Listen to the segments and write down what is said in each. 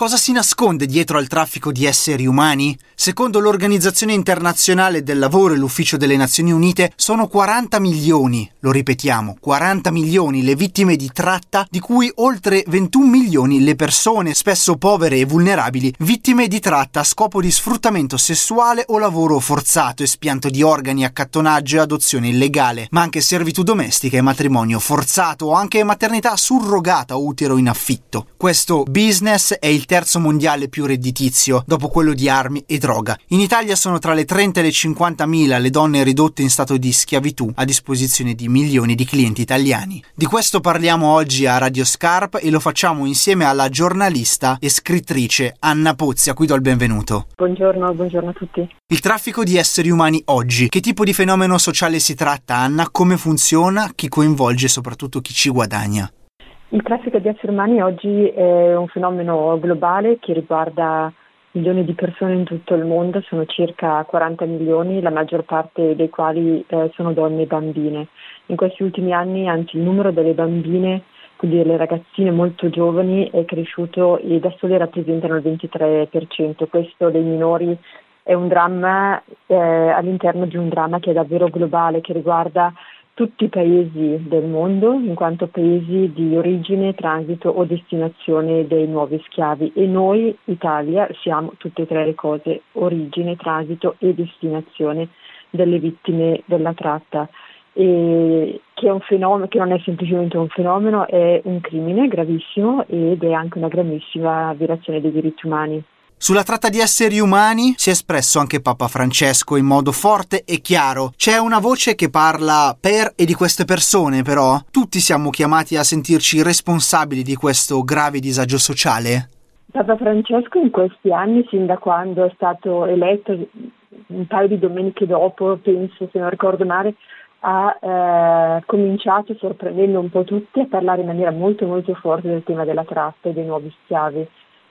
Cosa si nasconde dietro al traffico di esseri umani? Secondo l'Organizzazione Internazionale del Lavoro e l'Ufficio delle Nazioni Unite sono 40 milioni, lo ripetiamo, 40 milioni le vittime di tratta, di cui oltre 21 milioni le persone, spesso povere e vulnerabili, vittime di tratta a scopo di sfruttamento sessuale o lavoro forzato, espianto di organi, accattonaggio e adozione illegale, ma anche servitù domestica e matrimonio forzato o anche maternità surrogata o utero in affitto. Questo business è il terzo mondiale più redditizio, dopo quello di armi e droga. In Italia sono tra le 30 e le 50 mila le donne ridotte in stato di schiavitù a disposizione di milioni di clienti italiani. Di questo parliamo oggi a Radio Scarp e lo facciamo insieme alla giornalista e scrittrice Anna Pozzi, a cui do il benvenuto. Buongiorno, buongiorno a tutti. Il traffico di esseri umani oggi, che tipo di fenomeno sociale si tratta Anna? Come funziona? Chi coinvolge e soprattutto chi ci guadagna? Il traffico di esseri umani oggi è un fenomeno globale che riguarda milioni di persone in tutto il mondo, sono circa 40 milioni, la maggior parte dei quali eh, sono donne e bambine. In questi ultimi anni, anzi, il numero delle bambine, quindi delle ragazzine molto giovani, è cresciuto e da sole rappresentano il 23%. Questo dei minori è un dramma eh, all'interno di un dramma che è davvero globale, che riguarda tutti i paesi del mondo in quanto paesi di origine, transito o destinazione dei nuovi schiavi e noi, Italia, siamo tutte e tre le cose, origine, transito e destinazione delle vittime della tratta. E che, è un fenomeno, che non è semplicemente un fenomeno, è un crimine gravissimo ed è anche una gravissima violazione dei diritti umani. Sulla tratta di esseri umani si è espresso anche Papa Francesco in modo forte e chiaro. C'è una voce che parla per e di queste persone, però tutti siamo chiamati a sentirci responsabili di questo grave disagio sociale? Papa Francesco in questi anni, sin da quando è stato eletto, un paio di domeniche dopo, penso, se non ricordo male, ha eh, cominciato, sorprendendo un po' tutti, a parlare in maniera molto molto forte del tema della tratta e dei nuovi schiavi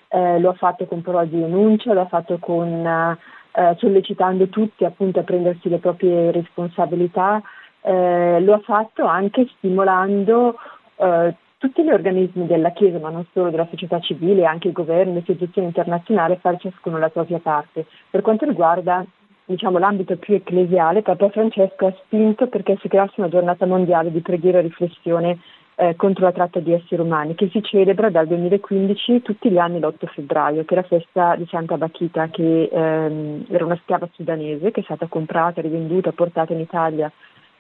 eh, lo ha fatto con parole di denuncia, lo ha fatto con, eh, sollecitando tutti appunto a prendersi le proprie responsabilità, eh, lo ha fatto anche stimolando eh, tutti gli organismi della Chiesa, ma non solo della società civile, anche il governo, le istituzioni internazionali, a fare ciascuno la propria parte. Per quanto riguarda diciamo, l'ambito più ecclesiale, Papa Francesco ha spinto perché si creasse una giornata mondiale di preghiera e riflessione eh, contro la tratta di esseri umani, che si celebra dal 2015 tutti gli anni l'8 febbraio, che è la festa di Santa Bachita, che ehm, era una schiava sudanese che è stata comprata, rivenduta, portata in Italia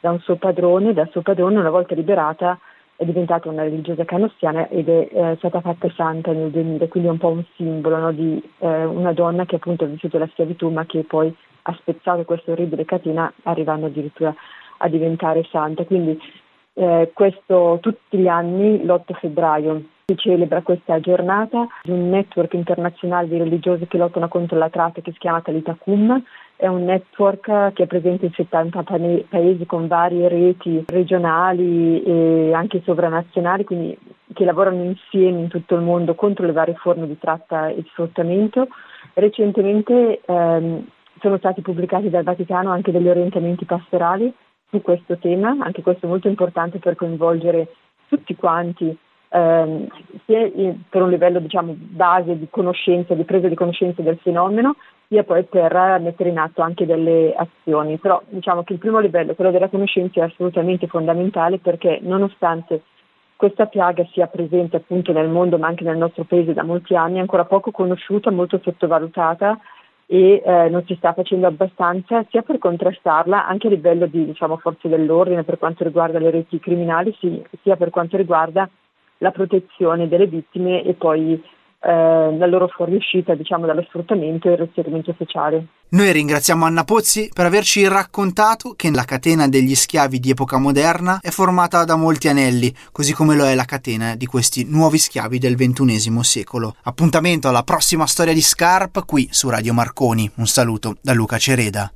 da un suo padrone, dal suo padrone una volta liberata è diventata una religiosa canossiana ed è eh, stata fatta santa nel 2000, quindi è un po' un simbolo no, di eh, una donna che appunto ha vissuto la schiavitù ma che poi ha spezzato questa orribile catena arrivando addirittura a diventare santa. Quindi eh, questo tutti gli anni, l'8 febbraio, si celebra questa giornata di un network internazionale di religiosi che lottano contro la tratta che si chiama Talitacum. È un network che è presente in 70 paesi con varie reti regionali e anche sovranazionali, quindi che lavorano insieme in tutto il mondo contro le varie forme di tratta e sfruttamento. Recentemente ehm, sono stati pubblicati dal Vaticano anche degli orientamenti pastorali su questo tema, anche questo è molto importante per coinvolgere tutti quanti, ehm, sia per un livello diciamo, base di conoscenza, di presa di conoscenza del fenomeno, sia poi per mettere in atto anche delle azioni. Però diciamo che il primo livello, quello della conoscenza, è assolutamente fondamentale perché nonostante questa piaga sia presente appunto nel mondo ma anche nel nostro paese da molti anni, è ancora poco conosciuta, molto sottovalutata e eh, non si sta facendo abbastanza sia per contrastarla anche a livello di diciamo, forze dell'ordine per quanto riguarda le reti criminali sia per quanto riguarda la protezione delle vittime e poi eh, la loro fuoriuscita diciamo, dallo sfruttamento e il reinserimento sociale. Noi ringraziamo Anna Pozzi per averci raccontato che la catena degli schiavi di epoca moderna è formata da molti anelli, così come lo è la catena di questi nuovi schiavi del XXI secolo. Appuntamento alla prossima storia di Scarp qui su Radio Marconi. Un saluto da Luca Cereda.